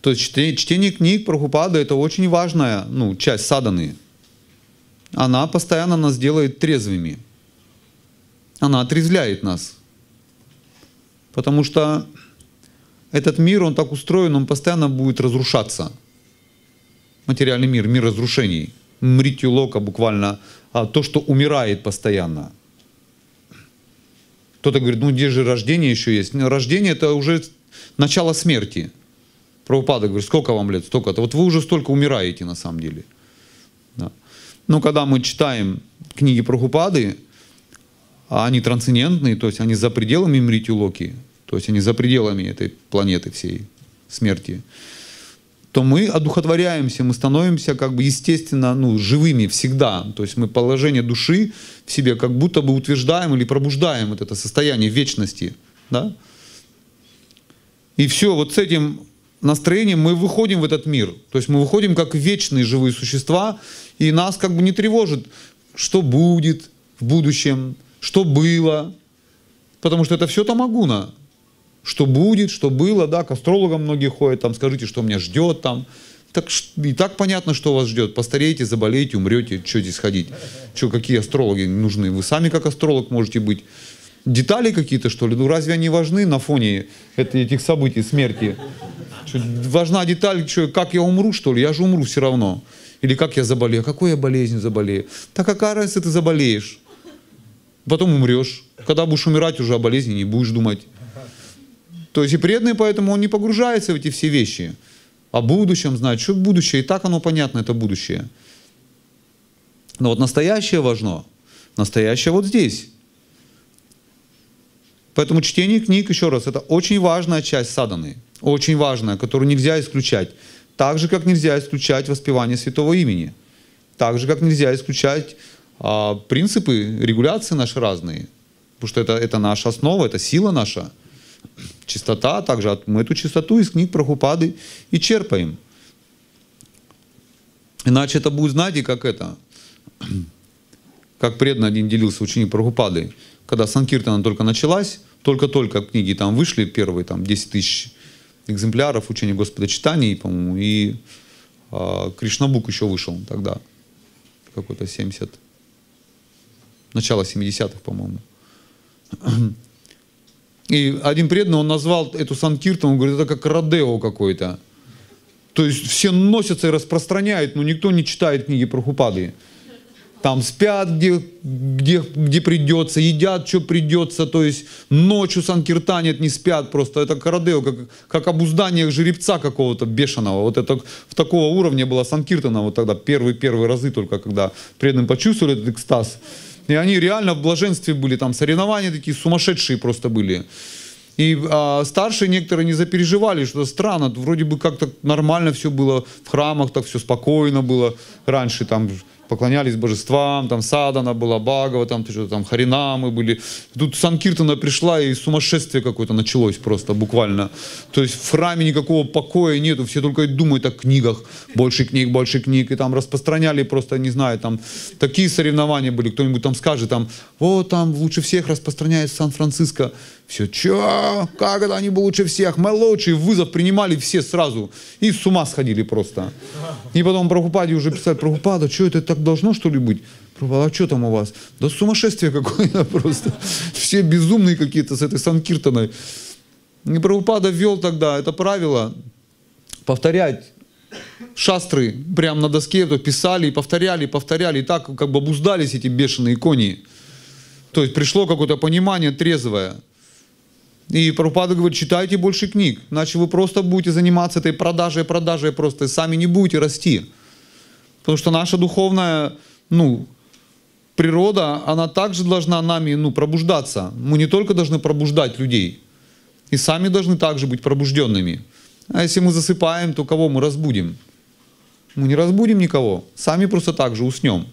То есть чтение, чтение книг Прабхупады это очень важная ну, часть саданы. Она постоянно нас делает трезвыми. Она отрезвляет нас. Потому что этот мир, он так устроен, он постоянно будет разрушаться. Материальный мир, мир разрушений. Мритью лока буквально, а, то, что умирает постоянно. Кто-то говорит, ну где же рождение еще есть? Рождение это уже начало смерти. Прабхупада говорит, сколько вам лет? Столько-то. Вот вы уже столько умираете на самом деле. Да. Но когда мы читаем книги Прабхупады, они трансцендентные, то есть они за пределами Мритью Локи, то есть они за пределами этой планеты всей смерти, то мы одухотворяемся, мы становимся как бы естественно ну, живыми всегда. То есть мы положение души в себе как будто бы утверждаем или пробуждаем вот это состояние вечности. Да? И все, вот с этим настроением мы выходим в этот мир. То есть мы выходим как вечные живые существа, и нас как бы не тревожит, что будет в будущем, что было. Потому что это все тамагуна что будет, что было, да, к астрологам многие ходят, там, скажите, что меня ждет там. Так, и так понятно, что вас ждет. Постареете, заболеете, умрете, что здесь ходить? Что, какие астрологи нужны? Вы сами как астролог можете быть. Детали какие-то, что ли? Ну разве они важны на фоне этих событий, смерти? Что, важна деталь, что, как я умру, что ли? Я же умру все равно. Или как я заболею? Какой я болезнью заболею? Так какая разница, ты заболеешь? Потом умрешь. Когда будешь умирать, уже о болезни не будешь думать. То есть и преданный поэтому он не погружается в эти все вещи. О будущем знать, что будущее, и так оно понятно, это будущее. Но вот настоящее важно. Настоящее вот здесь. Поэтому чтение книг, еще раз, это очень важная часть саданы. Очень важная, которую нельзя исключать. Так же, как нельзя исключать воспевание святого имени. Так же, как нельзя исключать а, принципы регуляции наши разные. Потому что это, это наша основа, это сила наша чистота, также мы эту чистоту из книг Прабхупады и черпаем. Иначе это будет, знаете, как это, как преданно один делился ученик Прабхупады, когда Санкиртана только началась, только-только книги там вышли, первые там 10 тысяч экземпляров учения Господа Читаний, по-моему, и э, Кришнабук еще вышел тогда, какой-то 70, начало 70-х, по-моему. И один преданный, он назвал эту Санкиртан, он говорит, это как Родео какой-то. То есть все носятся и распространяют, но никто не читает книги про Хупады. Там спят, где, где, где придется, едят, что придется. То есть ночью санкиртанят, не спят просто. Это карадео, как, как обуздание жеребца какого-то бешеного. Вот это в такого уровня была санкиртана вот тогда, первые-первые разы только, когда преданным почувствовали этот экстаз. И они реально в блаженстве были, там соревнования такие сумасшедшие просто были. И а, старшие некоторые не запереживали, что странно, вроде бы как-то нормально все было в храмах, так все спокойно было раньше, там поклонялись божествам, там Садана была, Багова, там, что там Харинамы были. Тут Санкиртана пришла и сумасшествие какое-то началось просто буквально. То есть в храме никакого покоя нету, все только думают о книгах, больше книг, больше книг, и там распространяли просто, не знаю, там такие соревнования были, кто-нибудь там скажет, там, вот там лучше всех распространяется Сан-Франциско, все, чё, как это? Они бы лучше всех, мы лучшие, вызов принимали все сразу, и с ума сходили просто. И потом Прабхупаде уже писали, Прабхупада, что это так должно что ли быть? Прабхупада, а что там у вас? Да сумасшествие какое-то просто. Все безумные какие-то с этой Санкиртаной. И Прабхупада ввел тогда это правило повторять шастры прямо на доске, то писали и повторяли, повторяли, и так как бы обуздались эти бешеные кони. То есть пришло какое-то понимание трезвое. И Прабхупада говорит, читайте больше книг, иначе вы просто будете заниматься этой продажей, продажей просто, и сами не будете расти. Потому что наша духовная, ну, природа, она также должна нами, ну, пробуждаться. Мы не только должны пробуждать людей, и сами должны также быть пробужденными. А если мы засыпаем, то кого мы разбудим? Мы не разбудим никого, сами просто так же уснем.